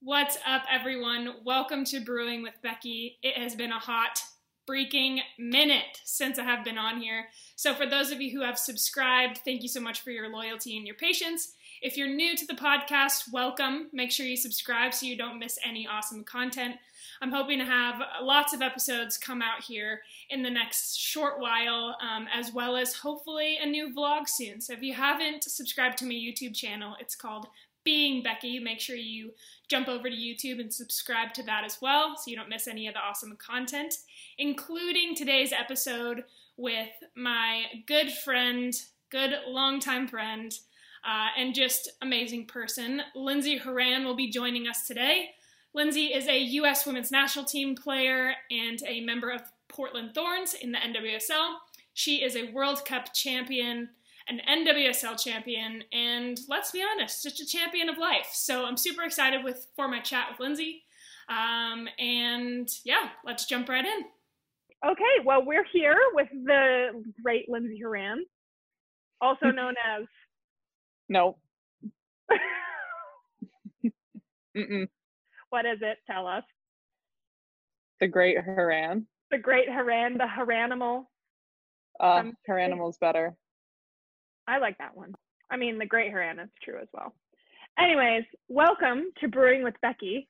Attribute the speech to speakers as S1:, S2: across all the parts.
S1: What's up, everyone? Welcome to Brewing with Becky. It has been a hot freaking minute since I have been on here. So, for those of you who have subscribed, thank you so much for your loyalty and your patience. If you're new to the podcast, welcome. Make sure you subscribe so you don't miss any awesome content. I'm hoping to have lots of episodes come out here in the next short while, um, as well as hopefully a new vlog soon. So if you haven't subscribed to my YouTube channel, it's called Being Becky. Make sure you jump over to YouTube and subscribe to that as well so you don't miss any of the awesome content, including today's episode with my good friend, good longtime friend, uh, and just amazing person. Lindsey Horan will be joining us today. Lindsey is a U.S. women's national team player and a member of Portland Thorns in the NWSL. She is a World Cup champion, an NWSL champion, and let's be honest, just a champion of life. So I'm super excited with for my chat with Lindsey. Um, and yeah, let's jump right in.
S2: Okay, well, we're here with the great Lindsey Horan, also known as.
S3: No. Mm-mm.
S2: What is it? Tell us.
S3: The Great Horan.
S2: The Great Horan, the Horanimal.
S3: Uh,
S2: Um,
S3: Horanimal's better.
S2: I like that one. I mean, the Great Horan is true as well. Anyways, welcome to Brewing with Becky.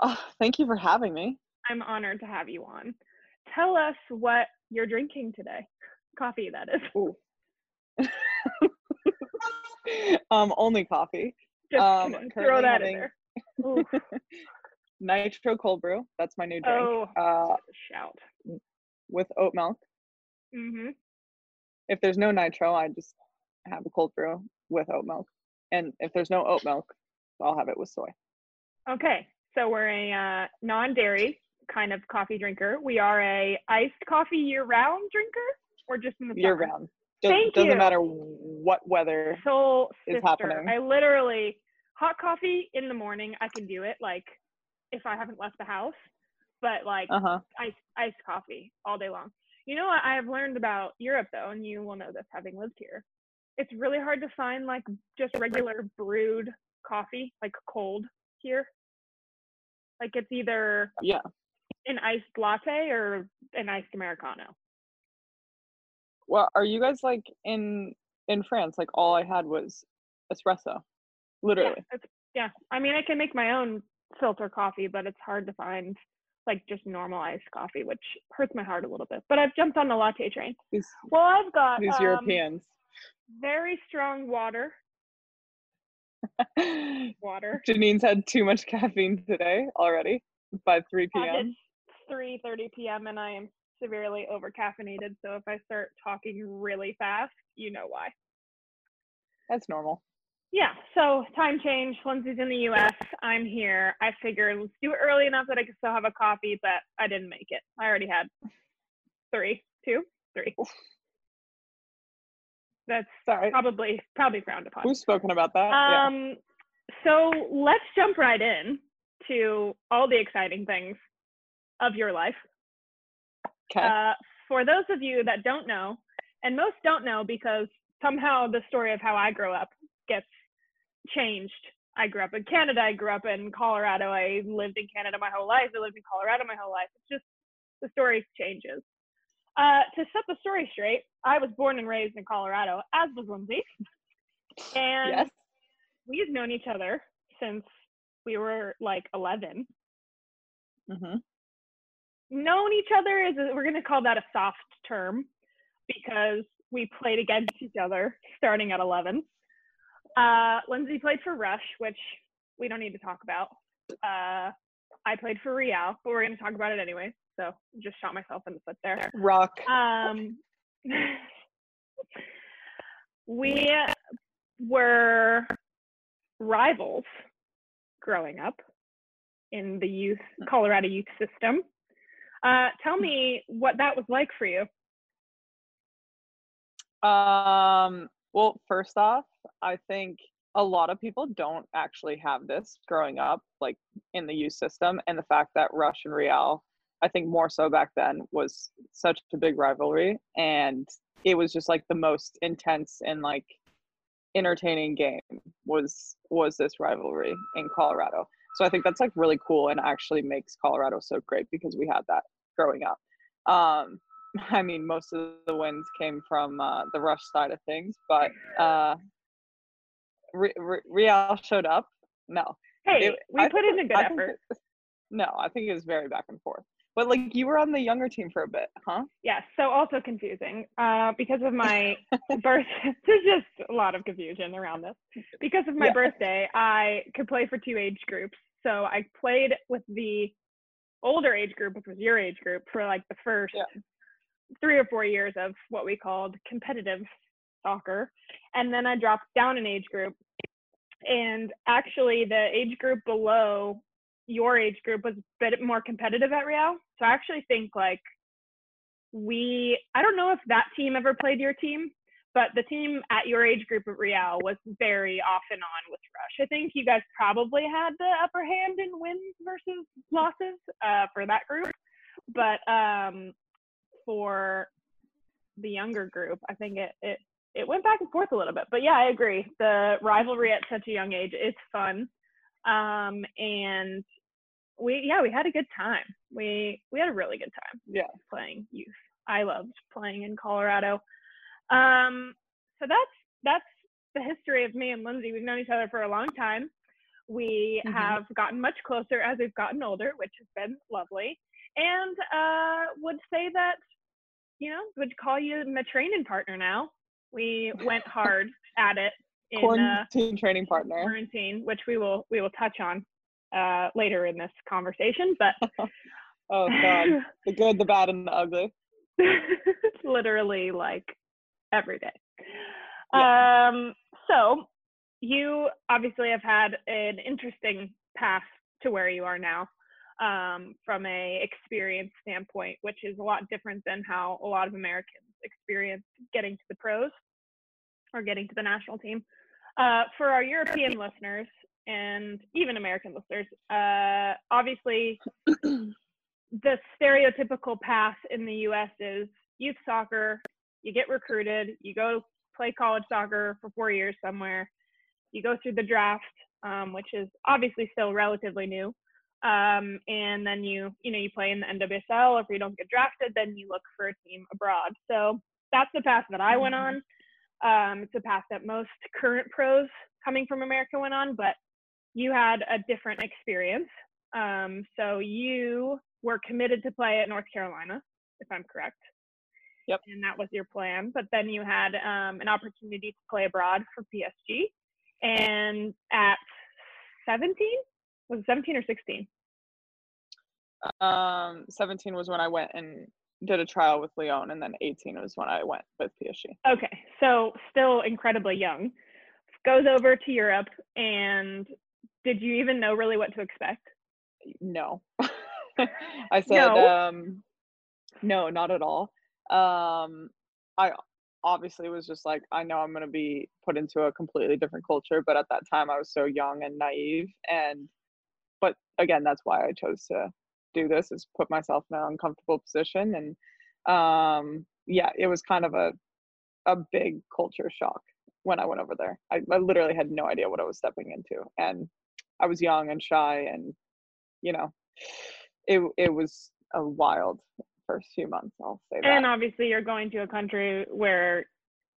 S3: Oh, thank you for having me.
S2: I'm honored to have you on. Tell us what you're drinking today. Coffee, that is.
S3: Um, only coffee.
S2: Just
S3: Um,
S2: throw that in there.
S3: Nitro cold brew. That's my new drink.
S2: oh,
S3: Uh,
S2: shout.
S3: with oat milk.
S2: hmm
S3: If there's no nitro, I just have a cold brew with oat milk. And if there's no oat milk, I'll have it with soy.
S2: Okay, so we're a uh, non-dairy kind of coffee drinker. We are a iced coffee year-round drinker, or just in the
S3: year-round. Does,
S2: Thank
S3: doesn't
S2: you.
S3: matter what weather.
S2: Soul
S3: is
S2: sister.
S3: happening.
S2: I literally hot coffee in the morning. I can do it like if I haven't left the house, but like
S3: Uh huh.
S2: iced iced coffee all day long. You know what I've learned about Europe though, and you will know this having lived here. It's really hard to find like just regular brewed coffee, like cold here. Like it's either
S3: Yeah.
S2: an iced latte or an iced americano.
S3: Well, are you guys like in in France? Like all I had was espresso, literally.
S2: Yeah, yeah. I mean, I can make my own filter coffee, but it's hard to find like just normal iced coffee, which hurts my heart a little bit. But I've jumped on the latte train.
S3: These
S2: Well, I've got
S3: these
S2: um,
S3: Europeans.
S2: very strong water. Water.
S3: Janine's had too much caffeine today already by 3
S2: Uh,
S3: p.m.
S2: it's 3:30 p.m. and I am severely over caffeinated. So if I start talking really fast, you know why.
S3: That's normal.
S2: Yeah, so time change. Lindsey's in the US. I'm here. I figured let's do it early enough that I could still have a coffee, but I didn't make it. I already had three, two, three. That's
S3: Sorry.
S2: probably probably frowned upon.
S3: Who's spoken about that? yeah.
S2: Um, so let's jump right in to all the exciting things of your life.
S3: Okay.
S2: Uh, for those of you that don't know, and most don't know because somehow the story of how I grew up gets changed. I grew up in Canada. I grew up in Colorado. I lived in Canada my whole life. I lived in Colorado my whole life. It's just the story changes. Uh, to set the story straight, I was born and raised in Colorado, as was Lindsey. And
S3: yes.
S2: we've known each other since we were like 11.
S3: Mm-hmm.
S2: known each other is a, we're going to call that a soft term because we played against each other starting at 11 uh, lindsey played for rush which we don't need to talk about uh, i played for real but we're going to talk about it anyway so just shot myself in the foot there
S3: Rock.
S2: um, we were rivals growing up in the youth Colorado youth system. Uh, tell me what that was like for you.
S3: Um, well, first off, I think a lot of people don't actually have this growing up, like in the youth system, and the fact that Rush and Real, I think more so back then, was such a big rivalry, and it was just like the most intense and like entertaining game was was this rivalry in Colorado. So I think that's like really cool and actually makes Colorado so great because we had that growing up. Um, I mean, most of the wins came from uh, the rush side of things, but uh, Real showed up. No.
S2: Hey, it, we I put in a good effort.
S3: no, I think it was very back and forth. But like you were on the younger team for a bit, huh?
S2: Yes. Yeah, so also confusing uh, because of my birth. There's just a lot of confusion around this. Because of my yeah. birthday, I could play for two age groups. So I played with the older age group, which was your age group, for like the first yeah. three or four years of what we called competitive soccer. And then I dropped down an age group. And actually, the age group below your age group was a bit more competitive at Real. So I actually think like we, I don't know if that team ever played your team, but the team at your age group at Real was very off and on with Rush. I think you guys probably had the upper hand in wins versus losses uh, for that group. But um, for the younger group, I think it, it it went back and forth a little bit. But yeah, I agree. The rivalry at such a young age is fun. Um, and we yeah, we had a good time. We we had a really good time.
S3: Yeah.
S2: Playing youth. I loved playing in Colorado. Um, so that's that's the history of me and Lindsey. We've known each other for a long time. We mm-hmm. have gotten much closer as we've gotten older, which has been lovely. And uh, would say that, you know, would call you my training partner now. We went hard at it in
S3: quarantine uh, training partner.
S2: Quarantine, which we will we will touch on uh, later in this conversation. But
S3: oh god, the good, the bad, and the ugly.
S2: literally like every day. Yeah. Um, so you obviously have had an interesting path to where you are now um, from a experience standpoint, which is a lot different than how a lot of Americans experience getting to the pros or getting to the national team. Uh, for our European listeners and even American listeners, uh, obviously the stereotypical path in the U.S. is youth soccer, you get recruited, you go play college soccer for four years somewhere, you go through the draft, um, which is obviously still relatively new, um, and then you you know you play in the NWSL. If you don't get drafted, then you look for a team abroad. So that's the path that I went mm-hmm. on. Um, it's a path that most current pros coming from America went on, but you had a different experience. Um, so you were committed to play at North Carolina, if I'm correct.
S3: Yep.
S2: And that was your plan. But then you had um, an opportunity to play abroad for PSG. And at 17, was it 17 or 16?
S3: Um, 17 was when I went and did a trial with Lyon, and then 18 was when I went with PSG.
S2: Okay, so still incredibly young. Goes over to Europe, and did you even know really what to expect?
S3: No. I said, no. um, no, not at all. Um, I obviously was just like, I know I'm going to be put into a completely different culture, but at that time I was so young and naive. And, but again, that's why I chose to do this is put myself in an uncomfortable position. And, um, yeah, it was kind of a, a big culture shock when I went over there. I, I literally had no idea what I was stepping into. And I was young and shy and, you know, it, it was a wild first few months. I'll say that.
S2: And obviously, you're going to a country where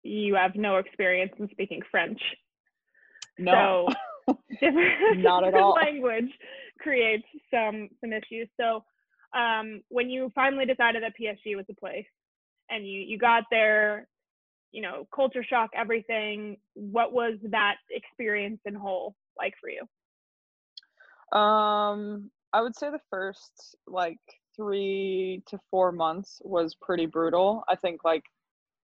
S2: you have no experience in speaking French.
S3: No,
S2: so different, not at all. Language creates some some issues. So um, when you finally decided that PSG was the place, and you you got there, you know, culture shock, everything. What was that experience in whole like for you?
S3: Um, I would say the first like three to four months was pretty brutal. I think like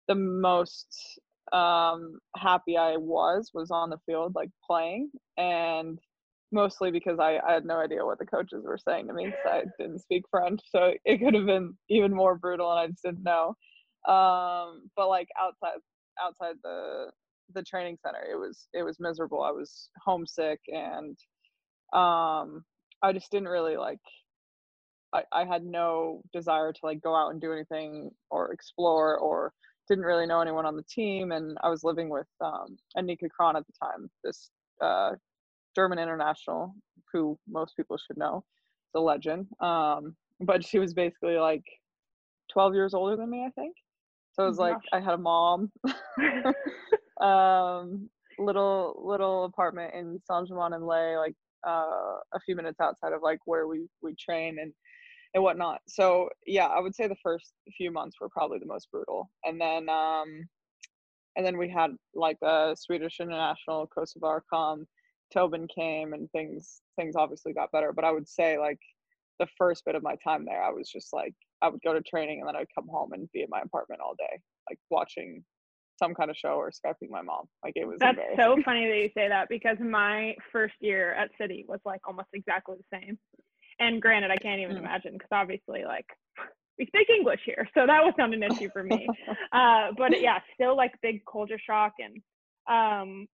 S3: the most um, happy I was was on the field, like playing, and mostly because I, I had no idea what the coaches were saying to me because I didn't speak French, so it could have been even more brutal, and I just didn't know. Um, but like outside outside the the training center, it was it was miserable. I was homesick, and um, I just didn't really like I, I had no desire to like go out and do anything or explore or didn't really know anyone on the team and I was living with um Annike Krahn at the time, this uh German international, who most people should know, it's a legend. Um, but she was basically like 12 years older than me, I think. So it was like I had a mom, um, little little apartment in Saint Germain en Laye, like uh, a few minutes outside of like where we we train and and whatnot. So yeah, I would say the first few months were probably the most brutal, and then um, and then we had like a Swedish international, Kosovare come, Tobin came, and things things obviously got better. But I would say like the first bit of my time there, I was just like I would go to training and then I'd come home and be in my apartment all day, like watching some kind of show or skyping my mom. Like it was.
S2: That's so funny that you say that because my first year at City was like almost exactly the same. And granted, I can't even mm. imagine because obviously, like we speak English here, so that was not an issue for me. uh, but yeah, still like big culture shock, and um,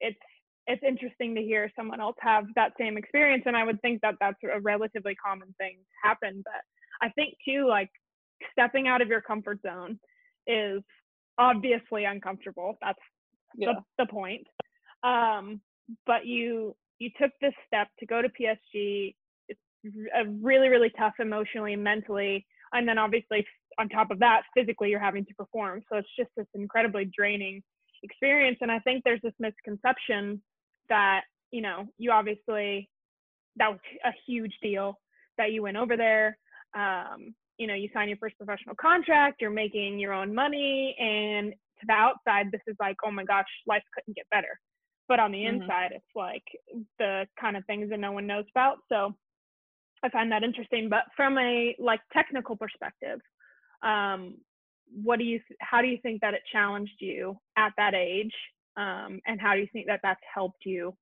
S2: it's it's interesting to hear someone else have that same experience, and I would think that that's a relatively common thing to happen. But I think too, like stepping out of your comfort zone is obviously uncomfortable. That's yeah. the, the point. Um, but you you took this step to go to PSG. It's a really really tough emotionally and mentally, and then obviously on top of that, physically you're having to perform. So it's just this incredibly draining experience. And I think there's this misconception that you know you obviously that was a huge deal that you went over there. Um, you know, you sign your first professional contract, you're making your own money, and to the outside, this is like, oh my gosh, life couldn't get better. But on the mm-hmm. inside, it's like the kind of things that no one knows about. So I find that interesting. But from a like technical perspective, um, what do you, how do you think that it challenged you at that age? Um, and how do you think that that's helped you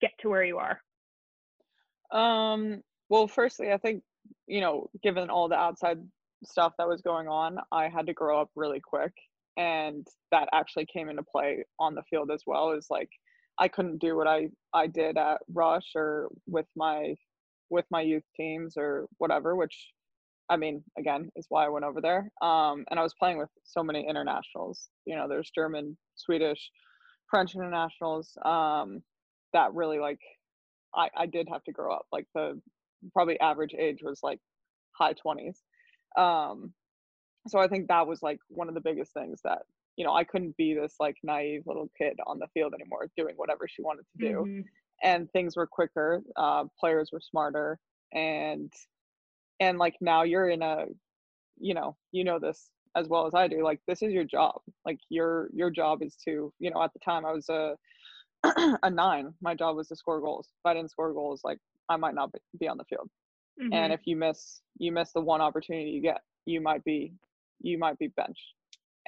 S2: get to where you are?
S3: Um, well, firstly, I think you know, given all the outside stuff that was going on, I had to grow up really quick. And that actually came into play on the field as well. Is like I couldn't do what I I did at Rush or with my with my youth teams or whatever, which I mean, again, is why I went over there. Um, and I was playing with so many internationals. You know, there's German, Swedish, French internationals. Um, that really like I I did have to grow up. Like the probably average age was like high 20s um so i think that was like one of the biggest things that you know i couldn't be this like naive little kid on the field anymore doing whatever she wanted to do mm-hmm. and things were quicker uh, players were smarter and and like now you're in a you know you know this as well as i do like this is your job like your your job is to you know at the time i was a a nine my job was to score goals if i didn't score goals like I might not be on the field. Mm-hmm. And if you miss you miss the one opportunity you get, you might be you might be benched.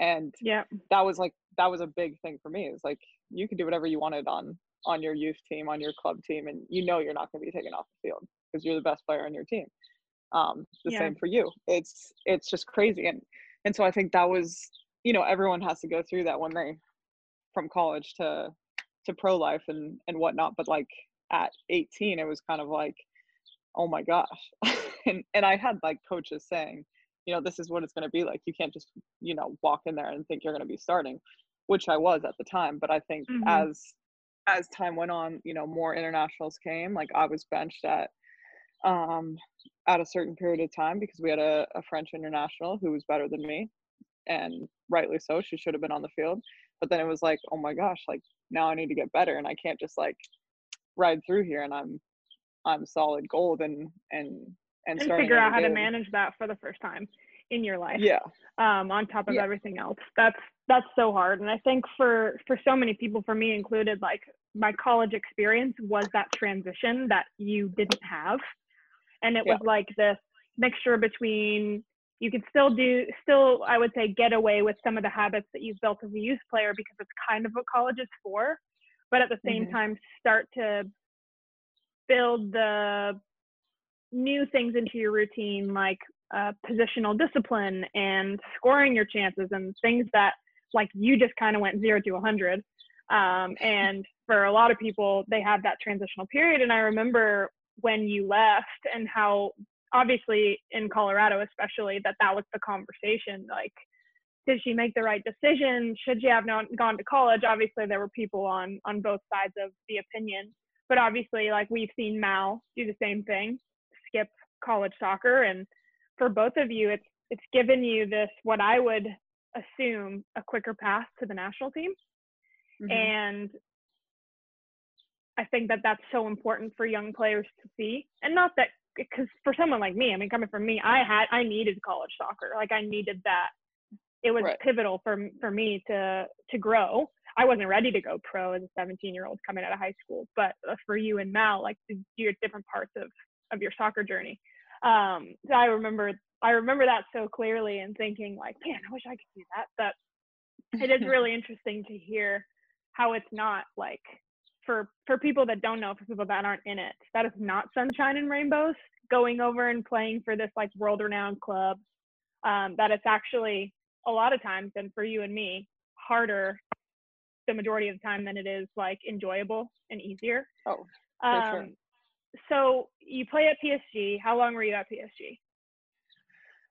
S3: And
S2: yeah,
S3: that was like that was a big thing for me. It's like you can do whatever you wanted on on your youth team, on your club team, and you know you're not going to be taken off the field because you're the best player on your team. Um, the yeah. same for you. It's it's just crazy, and and so I think that was you know everyone has to go through that when they from college to to pro life and and whatnot. But like at 18 it was kind of like oh my gosh and and i had like coaches saying you know this is what it's going to be like you can't just you know walk in there and think you're going to be starting which i was at the time but i think mm-hmm. as as time went on you know more internationals came like i was benched at um at a certain period of time because we had a, a french international who was better than me and rightly so she should have been on the field but then it was like oh my gosh like now i need to get better and i can't just like ride through here and I'm I'm solid gold and and and,
S2: and figure out how to manage that for the first time in your life.
S3: Yeah.
S2: Um, on top of yeah. everything else. That's that's so hard. And I think for for so many people, for me included, like my college experience was that transition that you didn't have. And it yeah. was like this mixture between you could still do still I would say get away with some of the habits that you've built as a youth player because it's kind of what college is for but at the same mm-hmm. time start to build the new things into your routine like uh, positional discipline and scoring your chances and things that like you just kind of went zero to 100 um, and for a lot of people they have that transitional period and i remember when you left and how obviously in colorado especially that that was the conversation like did she make the right decision? Should she have not gone to college? Obviously, there were people on on both sides of the opinion, but obviously, like we've seen Mal do the same thing, skip college soccer, and for both of you, it's it's given you this what I would assume a quicker path to the national team, mm-hmm. and I think that that's so important for young players to see, and not that because for someone like me, I mean, coming from me, I had I needed college soccer, like I needed that. It was right. pivotal for for me to to grow. I wasn't ready to go pro as a 17 year old coming out of high school, but uh, for you and Mal, like you're different parts of of your soccer journey. Um, so I remember I remember that so clearly and thinking like, man, I wish I could do that. But it is really interesting to hear how it's not like for for people that don't know, for people that aren't in it, that is not sunshine and rainbows. Going over and playing for this like world renowned club, um, that it's actually a lot of times, and for you and me, harder the majority of the time than it is like enjoyable and easier.
S3: Oh, for um, sure.
S2: So you play at PSG. How long were you at PSG?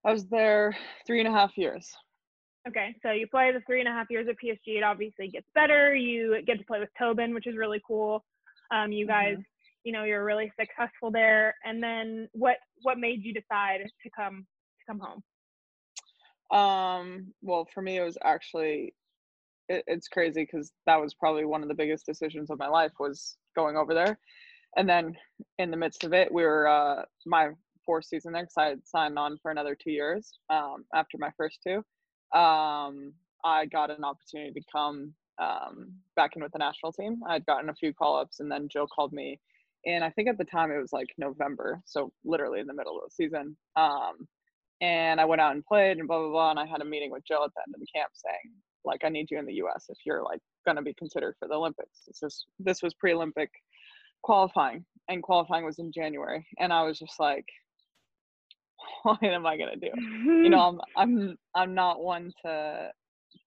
S3: I was there three and a half years.
S2: Okay, so you play the three and a half years at PSG. It obviously gets better. You get to play with Tobin, which is really cool. Um, you guys, mm-hmm. you know, you're really successful there. And then what what made you decide to come to come home?
S3: Um, well, for me, it was actually it, it's crazy because that was probably one of the biggest decisions of my life was going over there. And then in the midst of it, we were uh, my fourth season there because I had signed on for another two years um, after my first two um, I got an opportunity to come um, back in with the national team. I'd gotten a few call ups, and then Jill called me. And I think at the time it was like November, so literally in the middle of the season. Um, and I went out and played, and blah blah blah. And I had a meeting with Jill at the end of the camp saying, like, I need you in the U.S. if you're like going to be considered for the Olympics. This is this was pre-Olympic qualifying, and qualifying was in January, and I was just like, what am I gonna do? you know, I'm I'm I'm not one to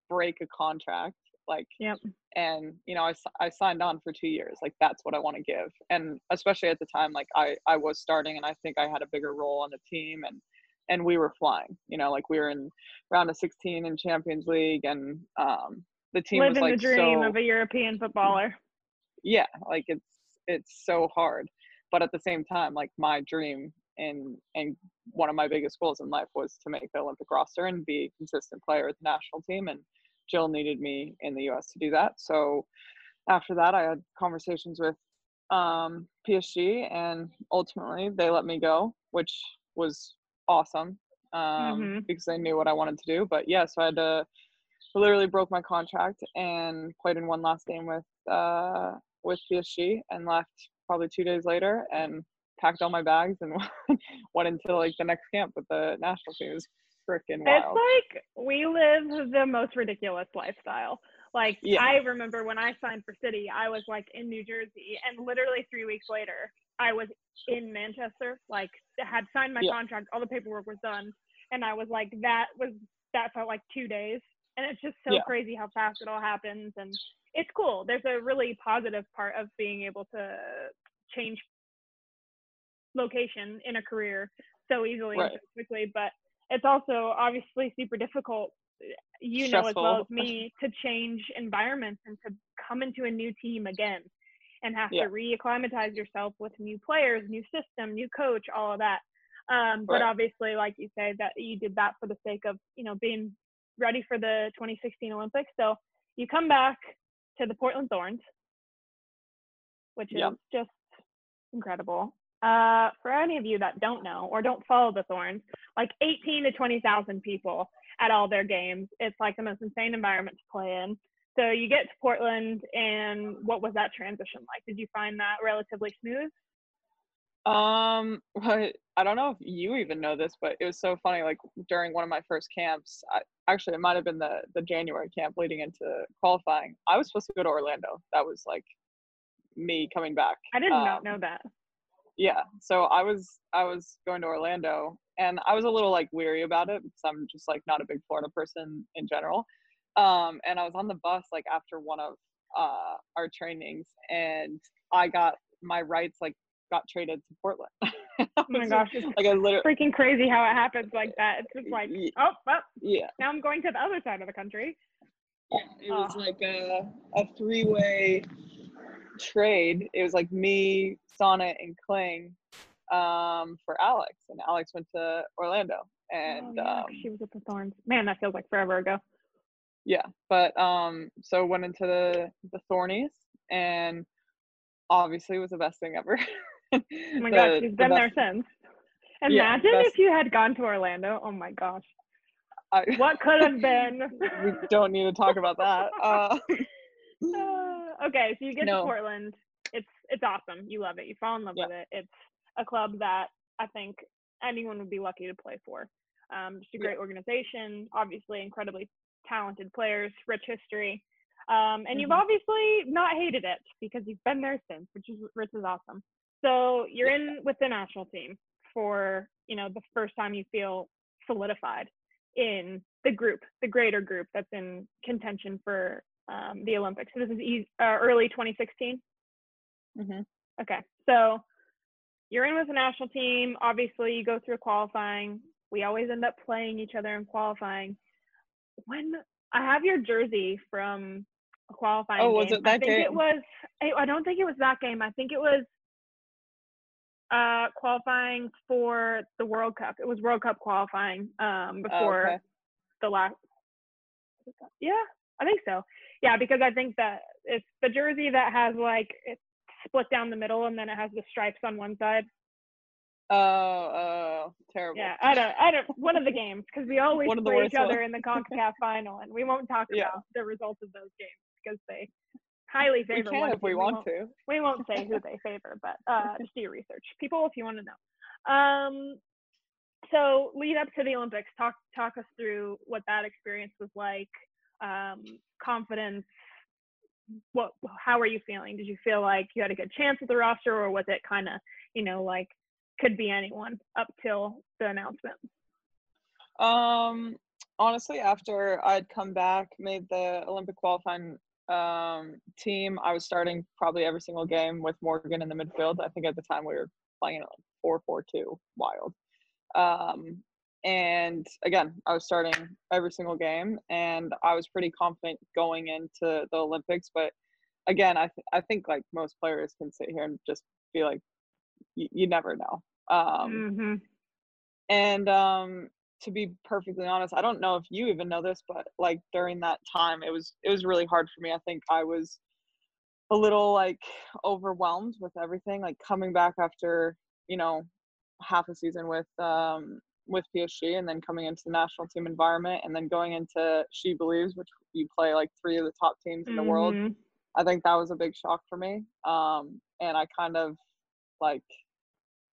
S3: break a contract like
S2: yep.
S3: and you know I, I signed on for two years like that's what i want to give and especially at the time like i i was starting and i think i had a bigger role on the team and and we were flying you know like we were in round of 16 in champions league and um the team
S2: living
S3: was
S2: like the dream
S3: so,
S2: of a european footballer
S3: yeah like it's it's so hard but at the same time like my dream and and one of my biggest goals in life was to make the Olympic roster and be a consistent player with the national team. And Jill needed me in the U.S. to do that. So after that, I had conversations with um, PSG, and ultimately they let me go, which was awesome um, mm-hmm. because I knew what I wanted to do. But yeah, so I had to literally broke my contract and played in one last game with uh, with PSG and left probably two days later and packed all my bags and went into like the next camp with the national team. It was freaking wild.
S2: It's like we live the most ridiculous lifestyle. Like yeah. I remember when I signed for City, I was like in New Jersey, and literally three weeks later, I was in Manchester. Like had signed my yeah. contract, all the paperwork was done, and I was like, that was that felt like two days, and it's just so yeah. crazy how fast it all happens, and it's cool. There's a really positive part of being able to change location in a career so easily right. and so quickly, but it's also obviously super difficult you Stressful. know as well as me to change environments and to come into a new team again and have yeah. to reacclimatize yourself with new players new system new coach all of that um, but right. obviously like you say that you did that for the sake of you know being ready for the 2016 olympics so you come back to the portland thorns which is just incredible uh, for any of you that don't know or don't follow the Thorns, like 18 to 20,000 people at all their games. It's like the most insane environment to play in. So you get to Portland, and what was that transition like? Did you find that relatively smooth?
S3: Um, but I don't know if you even know this, but it was so funny. Like during one of my first camps, I, actually it might have been the the January camp leading into qualifying. I was supposed to go to Orlando. That was like me coming back.
S2: I did um, not know that
S3: yeah so i was i was going to orlando and i was a little like weary about it because i'm just like not a big florida person in general um and i was on the bus like after one of uh our trainings and i got my rights like got traded to Portland.
S2: oh my gosh, it's
S3: like I literally
S2: freaking crazy how it happens like that. It's just like, oh, well,
S3: yeah.
S2: now I'm going to the other side of the country.
S3: Yeah, it was
S2: Oh.
S3: like a a three way trade. It was like me, Sonnett, and Kling um, for Alex, and Alex went to Orlando, and
S2: oh, yeah,
S3: um,
S2: she was at the Thorns. Man, that feels like forever ago.
S3: yeah, but um, so went into the the Thornies, and obviously it was the best thing ever.
S2: Oh my gosh, she's been there since. Imagine
S3: best-
S2: if you had gone to Orlando. Oh my gosh,
S3: I,
S2: what could have been?
S3: we don't need to talk about that. Uh,
S2: Uh, okay, so you get
S3: No.
S2: to Portland. It's it's awesome. You love it. You fall in love
S3: Yeah.
S2: with it. It's a club that I think anyone would be lucky to play for. Um, just a
S3: Yeah.
S2: great organization. Obviously, incredibly talented players, rich history, um, and you've
S3: Mhm.
S2: obviously not hated it because you've been there since, which is which is awesome. So you're in with the national team for you know the first time you feel solidified in the group, the greater group that's in contention for um, the Olympics. So this is e- uh, early 2016.
S3: mhm.
S2: Okay, so you're in with the national team. Obviously, you go through qualifying. We always end up playing each other in qualifying. When I have your jersey from a qualifying
S3: Oh, was
S2: game,
S3: it that
S2: I think it was. I don't think it was that game. I think it was uh, qualifying for the World Cup. It was World Cup qualifying um,
S3: Oh,
S2: before
S3: okay.
S2: the last. Yeah, I think so. Yeah, because I think that it's the jersey that has like it's split down the middle and then it has the stripes on one side.
S3: Oh, oh, terrible.
S2: Yeah, I don't, I don't. One of the games because we always play each other
S3: ones.
S2: in the Concacaf final, and we won't talk
S3: Yeah.
S2: about the results of those games because they highly favor.
S3: we
S2: can
S3: if we want
S2: won't,
S3: to.
S2: we won't say who they favor, but uh, just do your research, people, if you want to know. Um, so lead up to the Olympics, talk talk us through what that experience was like. Um, confidence. What? How are you feeling? Did you feel like you had a good chance with the roster, or was it kind of, you know, like could be anyone up till the announcement?
S3: Um, honestly, after I'd come back, made the Olympic qualifying um, team, I was starting probably every single game with Morgan in the midfield. I think at the time we were playing like four four two, wild. Um, and again, I was starting every single game, and I was pretty confident going into the Olympics. But again, I th- I think like most players can sit here and just be like, you, you never know. Um,
S2: hmm
S3: and um to be perfectly honest i don't know if you even know this but like during that time it was it was really hard for me i think i was a little like overwhelmed with everything like coming back after you know half a season with um with PSG and then coming into the national team environment and then going into She Believes, which you play like three of the top teams in the world.
S2: Mhm.
S3: I think that was a big shock for me. Um, and I kind of like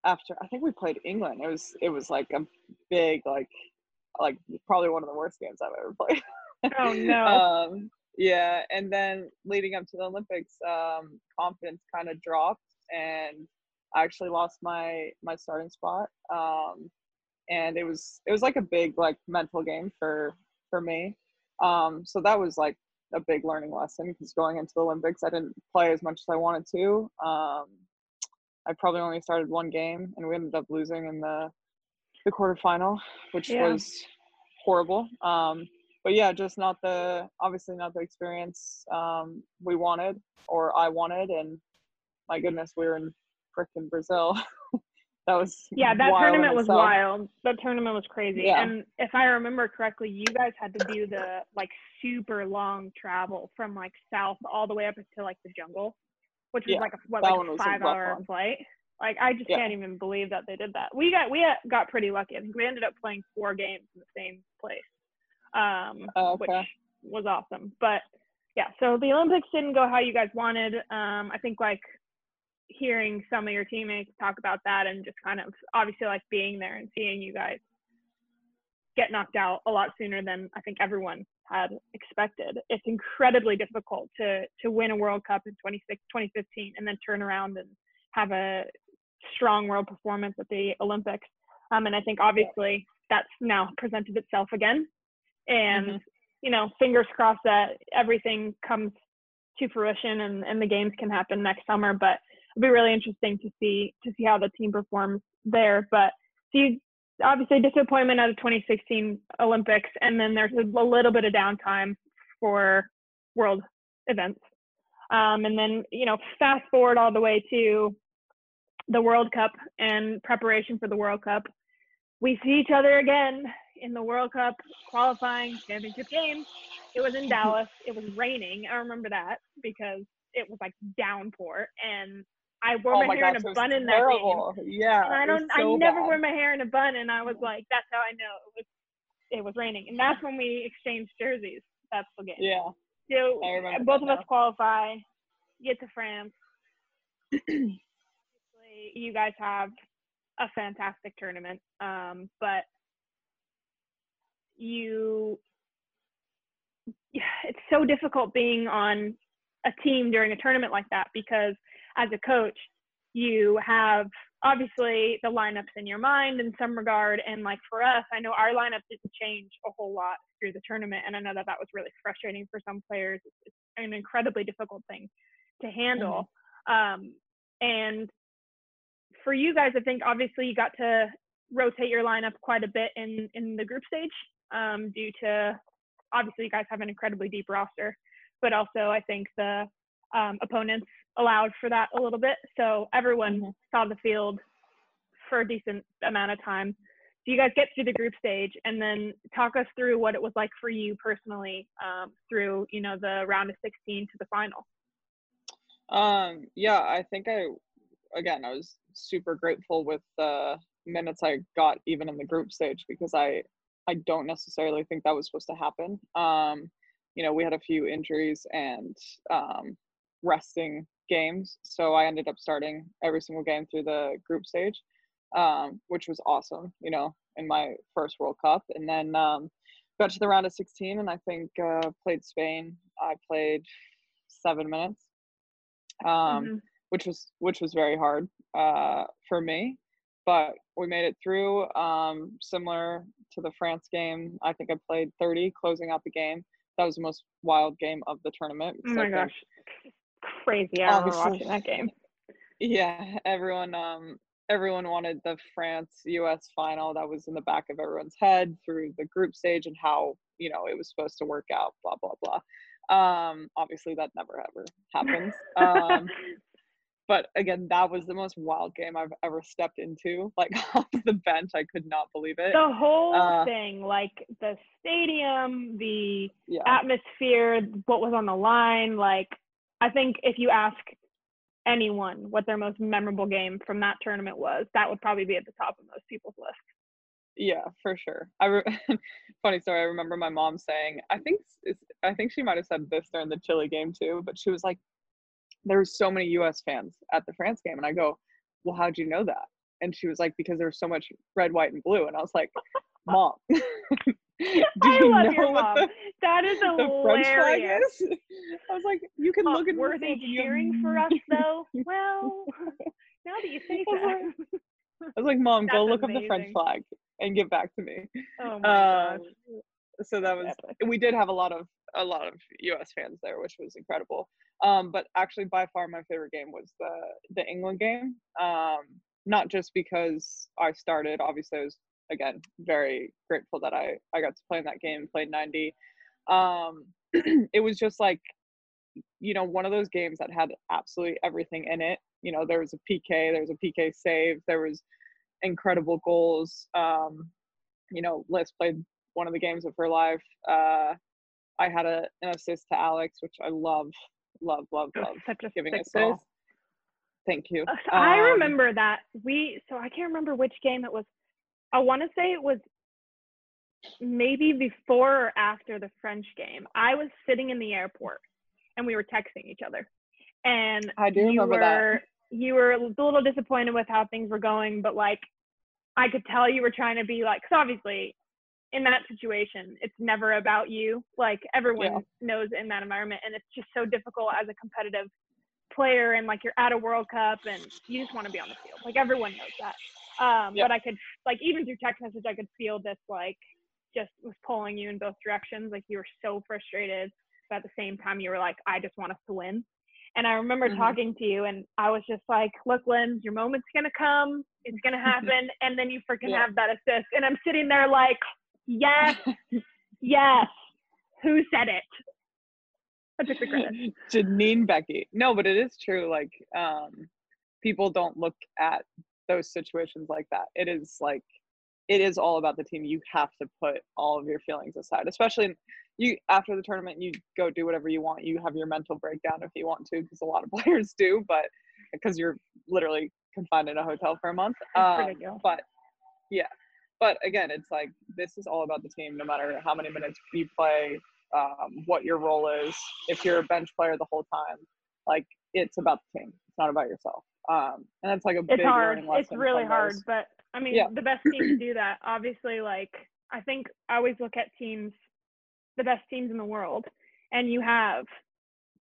S3: after I think we played England. It was it was like a big like like probably one of the worst games I've ever played.
S2: Oh no.
S3: um, yeah, and then leading up to the Olympics, um, confidence kind of dropped, and I actually lost my my starting spot. Um, and it was it was like a big like mental game for for me. Um, so that was like a big learning lesson because going into the Olympics, I didn't play as much as I wanted to. Um, I probably only started one game, and we ended up losing in the the quarterfinal, which
S2: Yeah.
S3: was horrible. Um, but yeah, just not the obviously not the experience um, we wanted or I wanted, and my goodness, we were in frickin' Brazil. that was
S2: yeah, that tournament was wild. That tournament was crazy.
S3: Yeah.
S2: And if I remember correctly, you guys had to do the like super long travel from like south all the way up to like the jungle, which was like a what like a five hour
S3: one.
S2: flight. Like I just
S3: Yeah.
S2: can't even believe that they did that. We got we got- pretty lucky. I think we ended up playing four games in the same place, um,
S3: Oh,
S2: which was awesome. But yeah, so the Olympics didn't go how you guys wanted. Um, I think like hearing some of your teammates talk about that and just kind of obviously like being there and seeing you guys get knocked out a lot sooner than I think everyone had expected. It's incredibly difficult to to win a World Cup in 26 2015 and then turn around and have a strong world performance at the Olympics. Um, and I think obviously that's now presented itself again. And
S3: Mhm.
S2: you know, fingers crossed that everything comes to fruition and, and the games can happen next summer. But it'll be really interesting to see to see how the team performs there. But do you obviously disappointment out of 2016 Olympics, and then there's a little bit of downtime for world events. Um, and then, you know, fast forward all the way to the World Cup and preparation for the World Cup. We see each other again in the World Cup qualifying championship game. It was in Dallas. It was raining. I remember that because it was like downpour and I wore
S3: oh
S2: my, hair
S3: gosh,
S2: in a bun in that
S3: terrible.
S2: game.
S3: Yeah.
S2: And I don't
S3: so
S2: I never
S3: bad.
S2: wear my hair in a bun and I was like, that's how I know it was it was raining. And that's when we exchanged jerseys. That's the game.
S3: Yeah.
S2: So both of us
S3: now.
S2: qualify, get to France. You guys have a fantastic tournament, um, but you, it's so difficult being on a team during a tournament like that because as a coach, you have obviously the lineups in your mind in some regard. And like for us, I know our lineup didn't change a whole lot through the tournament. And I know that that was really frustrating for some players. It's, it's an incredibly difficult thing to handle. Um, and for you guys, I think obviously you got to rotate your lineup quite a bit in, in the group stage um, due to obviously you guys have an incredibly deep roster, but also I think the um, opponents allowed for that a little bit. So everyone
S3: Mhm.
S2: saw the field for a decent amount of time. So you guys get through the group stage and then talk us through what it was like for you personally um, through, you know, the round of 16 to the final.
S3: Um, yeah, I think I, again, I was super grateful with the minutes I got even in the group stage because I, I don't necessarily think that was supposed to happen. Um, you know, we had a few injuries and um, resting games, so I ended up starting every single game through the group stage, um, which was awesome. You know, in my first World Cup, and then um, got to the round of 16, and I think uh, played Spain. I played seven minutes um,
S2: Mhm.
S3: which was which was very hard uh, for me. But we made it through. Um, similar to the France game, I think I played 30, closing out the game. That was the most wild game of the tournament.
S2: Oh my gosh. Crazy. I remember watching that game.
S3: Yeah, everyone um everyone wanted the France US final that was in the back of everyone's head through the group stage and how, you know, it was supposed to work out, blah blah blah. Um obviously that never ever happens. Um but again, that was the most wild game I've ever stepped into. Like off the bench, I could not believe it.
S2: the whole
S3: Uh,
S2: thing, like the stadium, the
S3: Yeah.
S2: atmosphere, what was on the line. Like, I think if you ask anyone what their most memorable game from that tournament was, that would probably be at the top of most people's list.
S3: Yeah, for sure. I re- funny story. I remember my mom saying, I think I think she might have said this during the Chile game too, but she was like, "There were so many U.S. fans at the France game," and I go, "Well, how'd you know that?" And she was like, "Because there was so much red, white, and blue," and I was like, "Mom, do
S2: I
S3: you
S2: love
S3: know
S2: your
S3: what
S2: mom.
S3: the,
S2: That is
S3: the French flag
S2: hilarious.
S3: is?" I was like, "You can
S2: Uh,
S3: look at
S2: were they
S3: and you
S2: cheering for us though? Well, now that you say that.
S3: I was like, "Mom, go look up the French flag and get back to me."
S2: Oh my gosh.
S3: Um, so that was we did have a lot of a lot of US fans there, which was incredible. Um, but actually, by far my favorite game was the the England game. Um, not just because I started. Obviously, I was again very grateful that I I got to play in that game. Played ninety. Um, it was just like you know one of those games that had absolutely everything in it. You know, there was a PK, there was a PK save, there was incredible goals. Um, you know, Liz played one of the games of her life. Uh, I had a, an assist to Alex, which I love, love, love, love
S2: such a
S3: giving assists. Thank you.
S2: I
S3: Um,
S2: remember that we. So I can't remember which game it was. I want to say it was maybe before or after the French game. I was sitting in the airport and we were texting each other, and
S3: I do
S2: you
S3: remember that.
S2: were you were a little disappointed with how things were going, but like I could tell you were trying to be like, because obviously in that situation, it's never about you. Like everyone
S3: Yeah.
S2: knows in that environment, and it's just so difficult as a competitive player, and like you're at a World Cup, and you just want to be on the field. Like everyone knows that. Um,
S3: Yep.
S2: But I could like even through text message, I could feel this like just was pulling you in both directions. Like you were so frustrated, but at the same time, you were like, I just want us to win. And I remember
S3: Mhm.
S2: talking to you, and I was just like, "Look, Lynn, your moment's gonna come. It's gonna happen." and then you freaking
S3: Yeah.
S2: have that assist, and I'm sitting there like, "Yes, yes." Who said it? I took the credit.
S3: Janine Beckie. No, but it is true. Like, um, people don't look at those situations like that. It is like, it is all about the team. You have to put all of your feelings aside, especially you after the tournament. You go do whatever you want. You have your mental breakdown if you want to, because a lot of players do. But because you're literally confined in a hotel for a month. Um, but yeah, but again, it's like this is all about the team. No matter how many minutes you play, um, what your role is. If you're a bench player the whole time, like it's about the team. It's not about yourself. Um, and that's like a big
S2: it's hard. It's really hard, but I mean,
S3: Yeah.
S2: the best teams do that. Obviously, like I think I always look at teams, the best teams in the world, and you have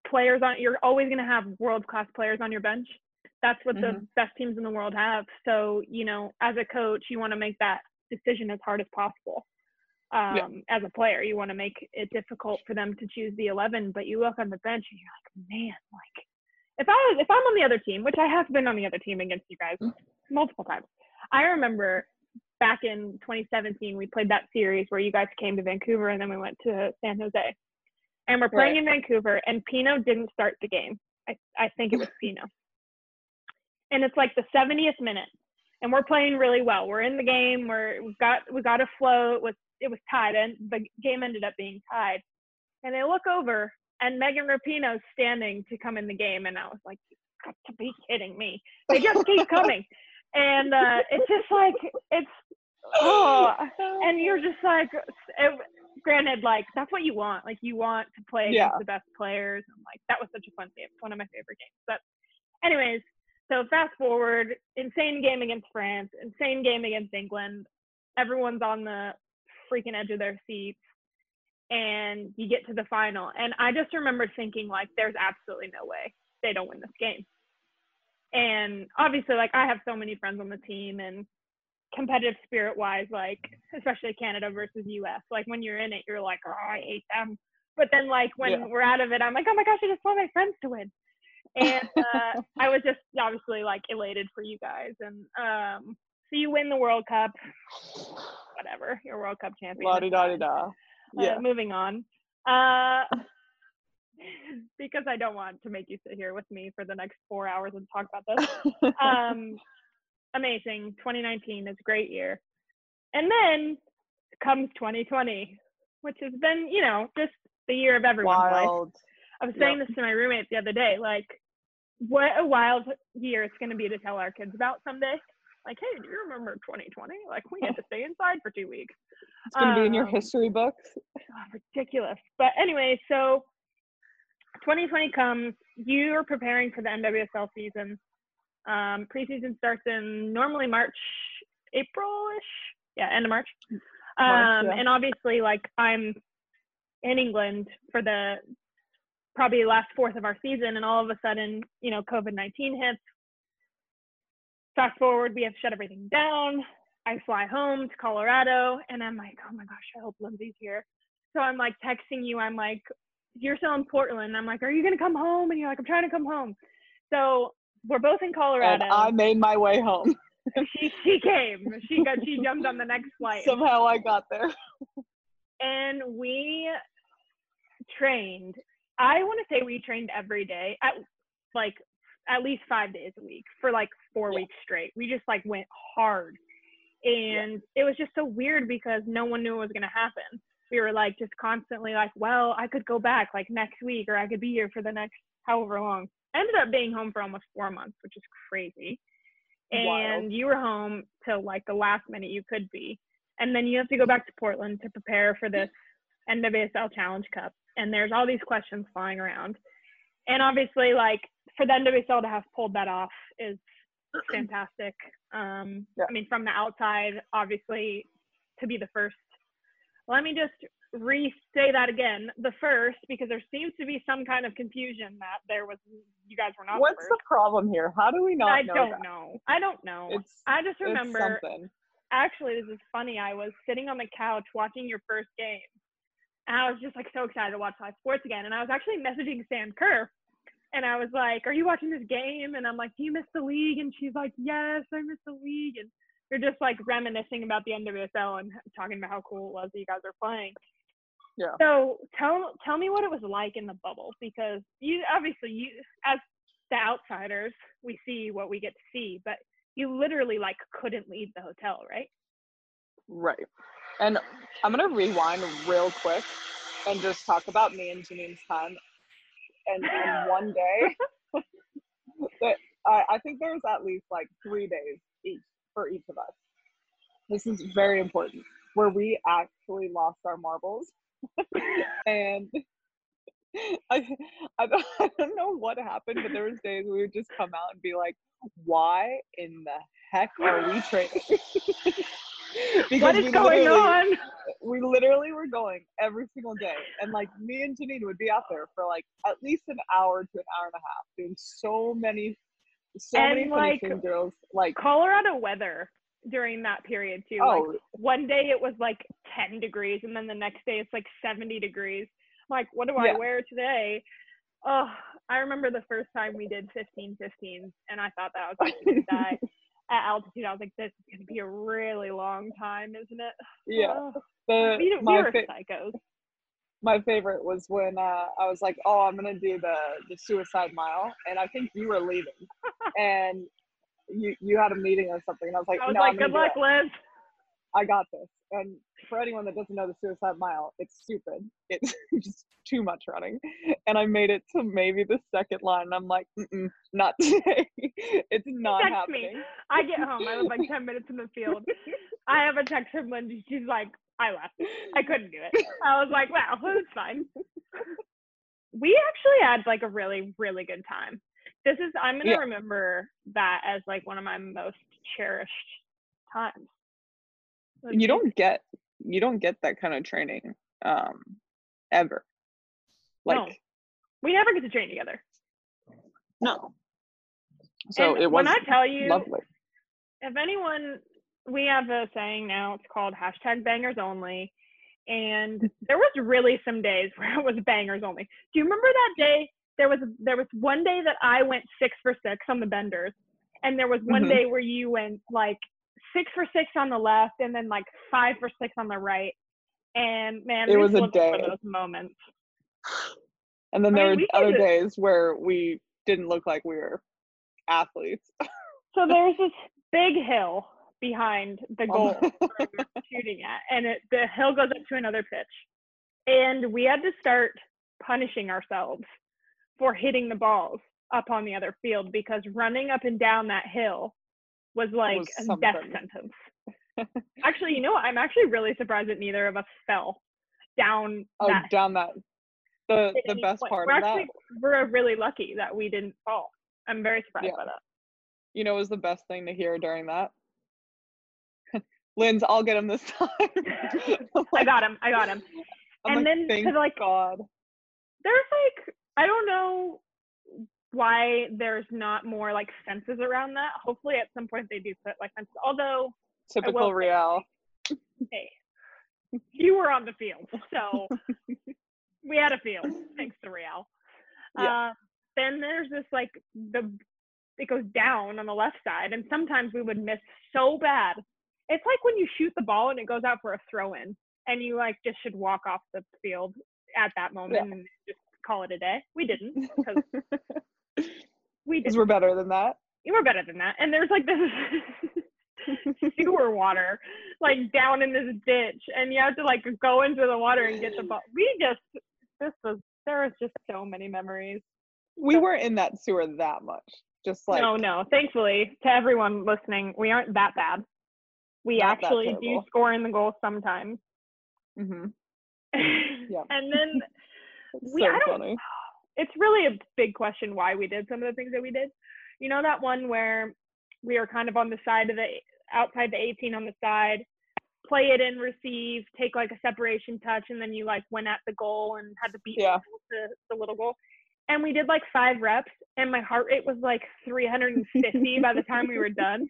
S2: players on. You're always going to have world class players on your bench. That's what the
S3: Mhm.
S2: best teams in the world have. So you know, as a coach, you want to make that decision as hard as possible. Um,
S3: Yeah.
S2: As a player, you want to make it difficult for them to choose the 11, but you look on the bench and you're like, man, like if I was if I'm on the other team, which I have been on the other team against you guys mm. multiple times. I remember back in 2017 we played that series where you guys came to Vancouver and then we went to San Jose. And we're playing
S3: Right.
S2: in Vancouver and Pinoe didn't start the game. I, I think it was Pinoe. And it's like the 70th minute and we're playing really well. We're in the game. We're we got we got a flow. It was it was tied and the game ended up being tied. And they look over and Megan Rapinoe's standing to come in the game and I was like, you got to be kidding me. They just keep coming. And uh, it's just like it's oh and you're just like it, granted like that's what you want. Like you want to play against the best players and like that was such a fun game it's one of my favorite games. But anyways so fast forward insane game against france insane game against england. Everyone's on the freaking edge of their seats and you get to the final and i just remember thinking like there's absolutely no way they don't win this game and obviously like i have so many friends on the team and competitive spirit wise, like especially Canada versus US. Like when you're in it, you're like, oh, I hate them. But then like when
S3: Yeah.
S2: we're out of it, I'm like, oh my gosh, I just want my friends to win. And uh, I was just obviously like elated for you guys. And um, so you win the World Cup, whatever, you're World Cup champion.
S3: La di da di
S2: fine. Uh,
S3: Yeah.
S2: moving on. Uh, because I don't want to make you sit here with me for the next four hours and talk about this um, amazing. 2019 is a great year. And then comes 2020, which has been, you know, just the year of everyone's life. I was saying this to my roommate the other day, like, what a wild year it's going to be to tell our kids about someday. Like, hey, do you remember 2020? Like, we had to stay inside for two weeks.
S3: It's gonna be in your
S2: Um,
S3: history books.
S2: Oh, ridiculous. But anyway, so 2020 comes. You are preparing for the NWSL season. Um, preseason starts in normally March, April-ish. Yeah, end of March. Um,
S3: yeah.
S2: And obviously, like I'm in England for the probably last fourth of our season, and all of a sudden, you know, COVID-19 hits. Fast forward, we have shut everything down. I fly home to Colorado, and I'm like, oh my gosh, I hope Lindsey's here. So I'm like texting you. I'm like, you're still in Portland. I'm like, are you gonna come home? And you're like, I'm trying to come home. So we're both in Colorado. And.
S3: I made my way home.
S2: she she came. She got she jumped on the next flight.
S3: Somehow I got there.
S2: and we trained. I want to say we trained every day at like at least five days a week for like four
S3: Yeah.
S2: weeks straight. We just like went hard, and it was just so weird because no one knew what was gonna happen. We were like just constantly like, well, I could go back like next week, or I could be here for the next however long. I ended up being home for almost four months, which is crazy. And you were home till like the last minute you could be. And then you have to go back to Portland to prepare for this NWSL Challenge Cup. And there's all these questions flying around. And obviously, like for the NWSL to have pulled that off is fantastic. Um,
S3: Yeah.
S2: I mean, from the outside, obviously, to be the first. Let me just re-say that again. The first, because there seems to be some kind of confusion that there was, you guys were not
S3: What's
S2: the
S3: the problem here? How do we not
S2: I
S3: know
S2: don't
S3: that?
S2: know. I don't know.
S3: It's
S2: I just
S3: it's
S2: remember
S3: something.
S2: actually this is funny i was sitting on the couch watching your first game and i was just like so excited to watch live sports again and i was actually messaging sam kerr and I was like, "Are you watching this game?" And I'm like, "Do you miss the league?" And she's like, "Yes, I miss the league." And you're just like reminiscing about the NWSL and talking about how cool it was that you guys are playing.
S3: Yeah.
S2: So tell tell me what it was like in the bubble because you obviously you as the outsiders we see what we get to see, but you literally like couldn't leave the hotel, right?
S3: Right. And I'm gonna rewind real quick and just talk about me and Janine's time. And, and one day, that I, I think there's at least like three days each for each of us. This is very important, where we actually lost our marbles, and I, I don't, I don't know what happened, but there was days we would just come out and be like, "Why in the heck are we training?"
S2: what is going on?
S3: we literally were going every single day and like me and Janine would be out there for like at least an hour to an hour and a half doing so many so
S2: And,
S3: many
S2: like,
S3: drills like
S2: Colorado weather during that period too. Like
S3: oh
S2: one day it was like 10 degrees and then the next day it's like 70 degrees. I'm like, what do I
S3: Yeah.
S2: wear today? Oh, I remember the first time we did 15 15 and I thought that I was going to die at altitude. I was like, this is going to be a really long time, isn't it?
S3: yeah the,
S2: we, we
S3: my,
S2: were
S3: fa-
S2: psychos.
S3: my favorite was when uh, I was like oh I'm gonna do the the suicide mile and I think you were leaving and you you had a meeting or something and I was like
S2: I was
S3: no
S2: like, good luck. Liz.
S3: I got this. And for anyone that doesn't know the suicide mile, it's stupid. It's just too much running. And I made it to maybe the second line. And I'm like, Mm-mm, not today. it's not
S2: Text me.
S3: happening.
S2: I get home. I was like 10 minutes in the field. I have a text from Lindsey. She's like, I left. I couldn't do it. I was like, wow, that's fine. We actually had like a really, really good time. This is, I'm going to
S3: Yeah.
S2: remember that as like one of my most cherished times.
S3: You don't get you don't get that kind of training um ever. Like
S2: No. We never get to train together.
S3: no. So
S2: and
S3: it was
S2: when I tell you,
S3: lovely.
S2: if anyone we have a saying now it's called hashtag bangers only and there was really some days where it was bangers only do you remember that day there was there was one day that i went six for six on the benders and there was one
S3: Mhm.
S2: day where you went like six for six on the left and then like five for six on the right and man
S3: It was a
S2: just lived for
S3: day.
S2: those moments
S3: And then
S2: I
S3: there
S2: mean,
S3: were
S2: we
S3: other
S2: could-
S3: days where we didn't look like we were athletes.
S2: so there's this big hill behind the goal
S3: Um,
S2: we were shooting at, and it, the hill goes up to another pitch. And we had to start punishing ourselves for hitting the balls up on the other field because running up and down that hill was like
S3: Was
S2: a death sentence. actually, you know what? I'm actually really surprised that neither of us fell down
S3: oh,
S2: that.
S3: down that. The the best
S2: point.
S3: part
S2: we're
S3: of
S2: actually,
S3: that,
S2: We're really lucky that we didn't fall. I'm very surprised
S3: Yeah.
S2: by that.
S3: you know, was the best thing to hear during that. Linz, I'll get him this time. I'm
S2: I got him. I got him.
S3: I'm
S2: and
S3: like,
S2: then, like,
S3: God.
S2: there's like I don't know why there's not more like fences around that. Hopefully at some point they do put like fences. Although
S3: Typical
S2: say-
S3: Real.
S2: hey, you were on the field, so we had a field thanks to Real.
S3: Yeah.
S2: Uh, then there's this like the it goes down on the left side, and sometimes we would miss so bad. It's like when you shoot the ball and it goes out for a throw in, and you like just should walk off the field at that moment and just call it a day. We didn't because we did.
S3: we're better than that.
S2: You were better than that. And there's like this sewer water like down in this ditch, and you have to like go into the water and get the ball. We just this was there was just so many memories.
S3: We
S2: So-
S3: weren't in that sewer that much. Just like
S2: no, no. Thankfully, to everyone listening, we aren't that bad. We actually do score in the goal sometimes.
S3: hmm Yeah.
S2: and then We-
S3: so
S2: I don't-
S3: funny.
S2: It's really a big question why we did some of the things that we did. You know that one where we are kind of on the side of the outside the 18 on the side, play it in, receive, take like a separation touch, and then you like went at the goal and had to beat
S3: Yeah.
S2: the, the little goal. And we did like five reps, and my heart rate was like 350 by the time we were done.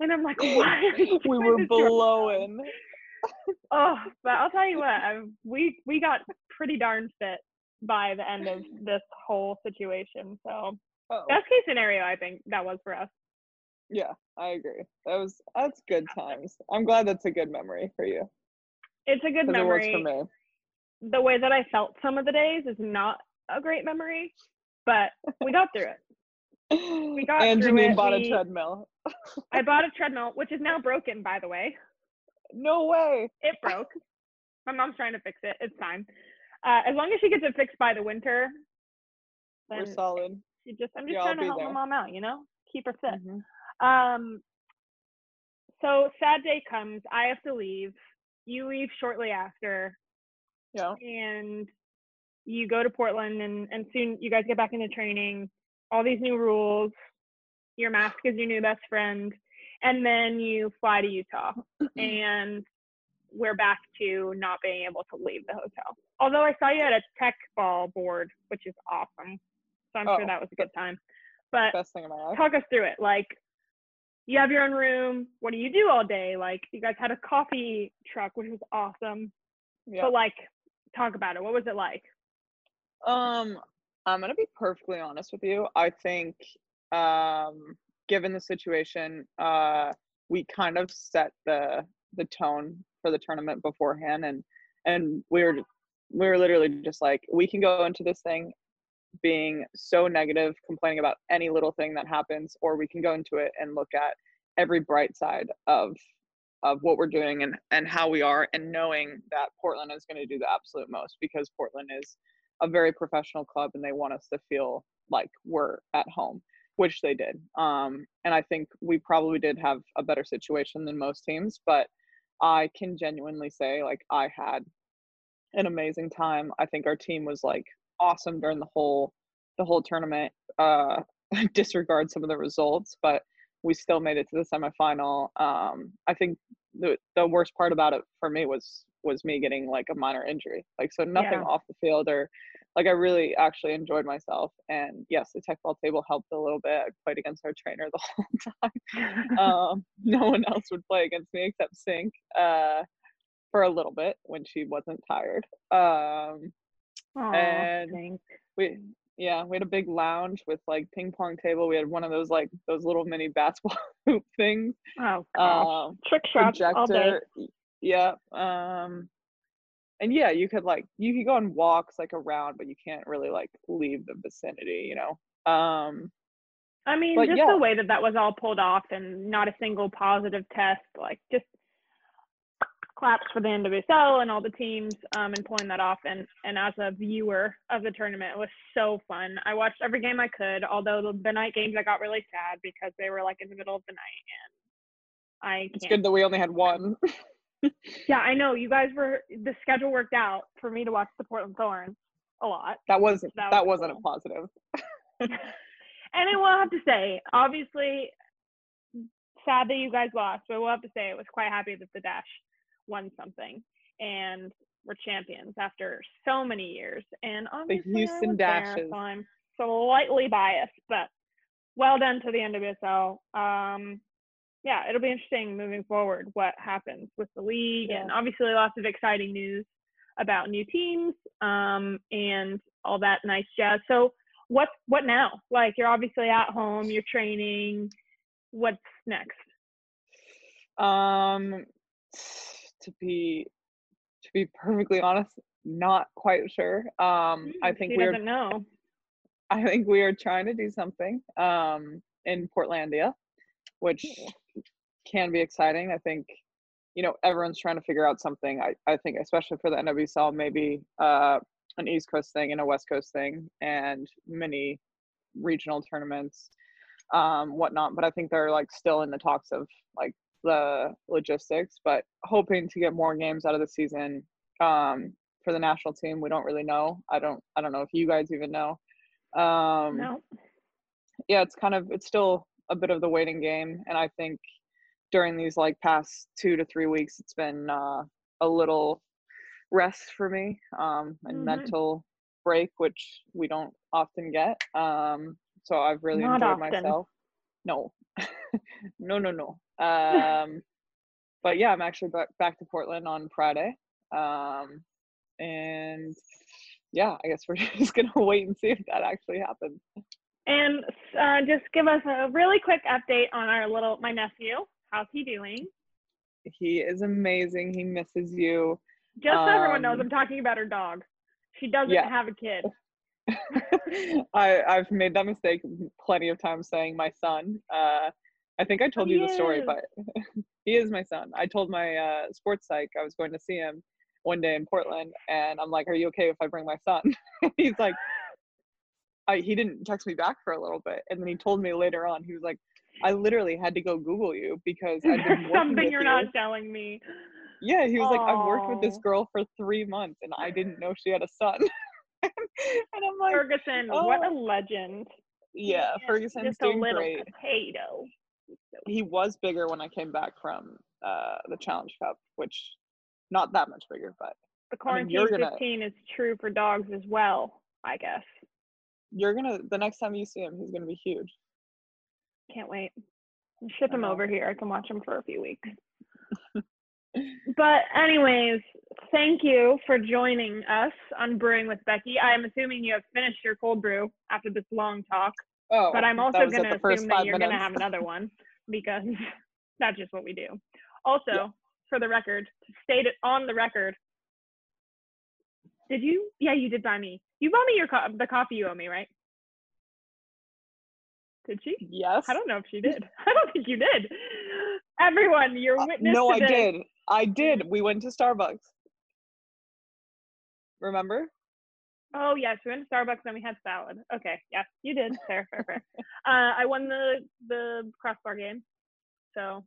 S2: And I'm like, why? we
S3: We were
S2: this to ourselves?
S3: blowing.
S2: Oh, but I'll tell you what, I, we we got pretty darn fit by the end of this whole situation. So
S3: Oh,
S2: best case scenario, I think that was for us.
S3: yeah, I agree. That was that's good times. I'm glad that's a good memory for you.
S2: It's a good
S3: 'cause it
S2: memory.
S3: for me.
S2: The way that I felt some of the days is not a great memory, but we got through it. We got
S3: and
S2: through
S3: Janine
S2: it,
S3: bought
S2: we-
S3: a treadmill.
S2: I bought a treadmill, which is now broken, by the way.
S3: No way.
S2: It broke. My mom's trying to fix it. It's fine. Uh, as long as she gets it fixed by the winter,
S3: We're solid.
S2: she just I'm just
S3: Yeah,
S2: trying to help
S3: there.
S2: my mom out, you know, keep her fit.
S3: Mhm.
S2: Um, so sad day comes. I have to leave. You leave shortly after,
S3: Yeah.
S2: and you go to Portland, and and soon you guys get back into training. All these new rules. Your mask is your new best friend, and then you fly to Utah, and we're back to not being able to leave the hotel. Although I saw you at a tech ball board, which is awesome. So I'm sure
S3: Oh,
S2: that was a good time. But
S3: Best thing in my life.
S2: talk us through it. Like, you have your own room. What do you do all day? Like, you guys had a coffee truck, which was awesome.
S3: Yeah.
S2: But like, talk about it. What was it like?
S3: Um, I'm gonna be perfectly honest with you. I think, um, given the situation, uh, we kind of set the the tone for the tournament beforehand, and and we were we were literally just like, we can go into this thing being so negative, complaining about any little thing that happens, or we can go into it and look at every bright side of of what we're doing and and how we are, and knowing that Portland is going to do the absolute most because Portland is a very professional club and they want us to feel like we're at home which they did. Um, and i think we probably did have a better situation than most teams but i can genuinely say like i had an amazing time i think our team was like awesome during the whole the whole tournament uh disregard some of the results but we still made it to the semifinal um i think the the worst part about it for me was was me getting like a minor injury like so nothing
S2: Yeah.
S3: off the field or like I really actually enjoyed myself. And yes, the Teqball table helped a little bit. I played against our trainer the whole time. um, no one else would play against me except Sinc uh, for a little bit when she wasn't tired. Um,
S2: Aw,
S3: and-
S2: thanks.
S3: we yeah, we had a big lounge with like ping pong table. We had one of those like those little mini basketball hoop things.
S2: Oh.
S3: Um,
S2: Trick shots all day.
S3: projector. Yeah. Um and yeah, you could like you could go on walks like around, but you can't really like leave the vicinity, you know. Um
S2: I mean, just
S3: yeah.
S2: the way that that was all pulled off and not a single positive test, like just claps for the NWSL and all the teams um, and pulling that off. And, and as a viewer of the tournament, it was so fun. I watched every game I could, although the, the night games I got really sad because they were like in the middle of the night. And I
S3: it's good that we only had one.
S2: Yeah, I know. You guys were, the schedule worked out for me to watch the Portland Thorns a lot.
S3: That wasn't
S2: That
S3: that,
S2: was
S3: wasn't
S2: cool.
S3: a positive.
S2: and I will have to say, obviously, sad that you guys lost, but I will have to say I was quite happy that the Dash won something and we're champions after so many years. And obviously, I
S3: Houston
S2: was there,
S3: Dashes.
S2: so I'm slightly biased, but well done to the NWSL. Um, yeah, it'll be interesting moving forward what happens with the league, and obviously lots of exciting news about new teams um, and all that nice jazz. So what what now? Like you're obviously at home, you're training. What's next?
S3: Um to be to be perfectly honest, not quite sure. Um I
S2: Hmm,
S3: think
S2: she
S3: we're
S2: doesn't know.
S3: I think we are trying to do something um, in Portlandia, which can be exciting. I think, you know, everyone's trying to figure out something. I, I think, especially for the NWSL, maybe uh, an East Coast thing and a West Coast thing, and many regional tournaments, um, whatnot. But I think they're like still in the talks of like the logistics, but hoping to get more games out of the season. Um, for the national team, we don't really know. I don't. I don't know if you guys even know um
S2: No.
S3: yeah it's kind of it's still a bit of the waiting game and i think during these like past two to three weeks it's been uh a little rest for me um and
S2: Mhm.
S3: mental break which we don't often get um so i've really
S2: Not
S3: enjoyed
S2: often.
S3: myself no no no no um but yeah i'm actually back, back to portland on friday um and yeah, I guess we're just gonna wait and see if that actually happens.
S2: And uh, just give us a really quick update on our little my nephew. How's he doing?
S3: He is amazing. He misses you.
S2: Just so everyone knows,
S3: Um,
S2: I'm talking about her dog. She doesn't
S3: yeah.
S2: have a kid.
S3: I I've made that mistake plenty of times saying my son. Uh, I think I told you the story,
S2: is.
S3: but he is my son. I told my uh, sports psych I was going to see him one day in Portland, and I'm like, "Are you okay if I bring my son?" He's like, I, he didn't text me back for a little bit, and then he told me later on. He was like, "I literally had to go Google you because I've been
S2: Something you're
S3: you."
S2: not telling me.
S3: Yeah, he was like, "I've worked with this girl for three months, and I didn't know she had a son." and I'm like,
S2: Ferguson, what a
S3: oh.
S2: legend.
S3: "Yeah, Ferguson's
S2: Just a
S3: doing
S2: little
S3: great."
S2: potato.
S3: He was bigger when I came back from uh, the Challenge Cup, which not that much bigger, but
S2: The
S3: I mean,
S2: quarantine
S3: gonna-
S2: 15 is true for dogs as well, I guess.
S3: you're gonna the next time you see him, he's gonna be huge.
S2: Can't wait. Ship him over here. I can watch him for a few weeks. but anyways, thank you for joining us on Brewing with Becky. I am assuming you have finished your cold brew after this long talk,
S3: Oh,
S2: but I'm also going to assume that you're going to have another one because that's just what we do. Also,
S3: Yeah.
S2: for the record, to state it on the record, did you? Yeah, you did buy me. You bought me your co- the coffee you owe me, right? Did she?
S3: Yes.
S2: I don't know if she did. I don't think you did. Everyone, you're
S3: Uh,
S2: witness
S3: no,
S2: to
S3: I did. I did. We went to Starbucks. Remember?
S2: Oh yes, we went to Starbucks and we had salad. Okay, yes, you did. Fair, fair, fair. Uh, I won the the crossbar game, so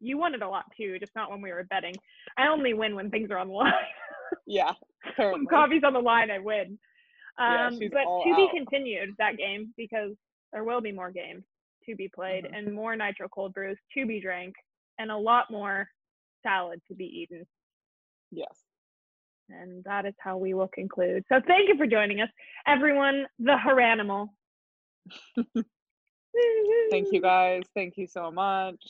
S2: you won it a lot too. Just not when we were betting. I only win when things are on the line.
S3: Yeah.
S2: when coffee's on the line, I win. Um,
S3: she's
S2: but to be continued that game because there will be more games to be played
S3: Mhm.
S2: and more nitro cold brews to be drank and a lot more salad to be eaten.
S3: Yes.
S2: And that is how we will conclude. So thank you for joining us, everyone. The Horanimal.
S3: Thank you guys. Thank you so much.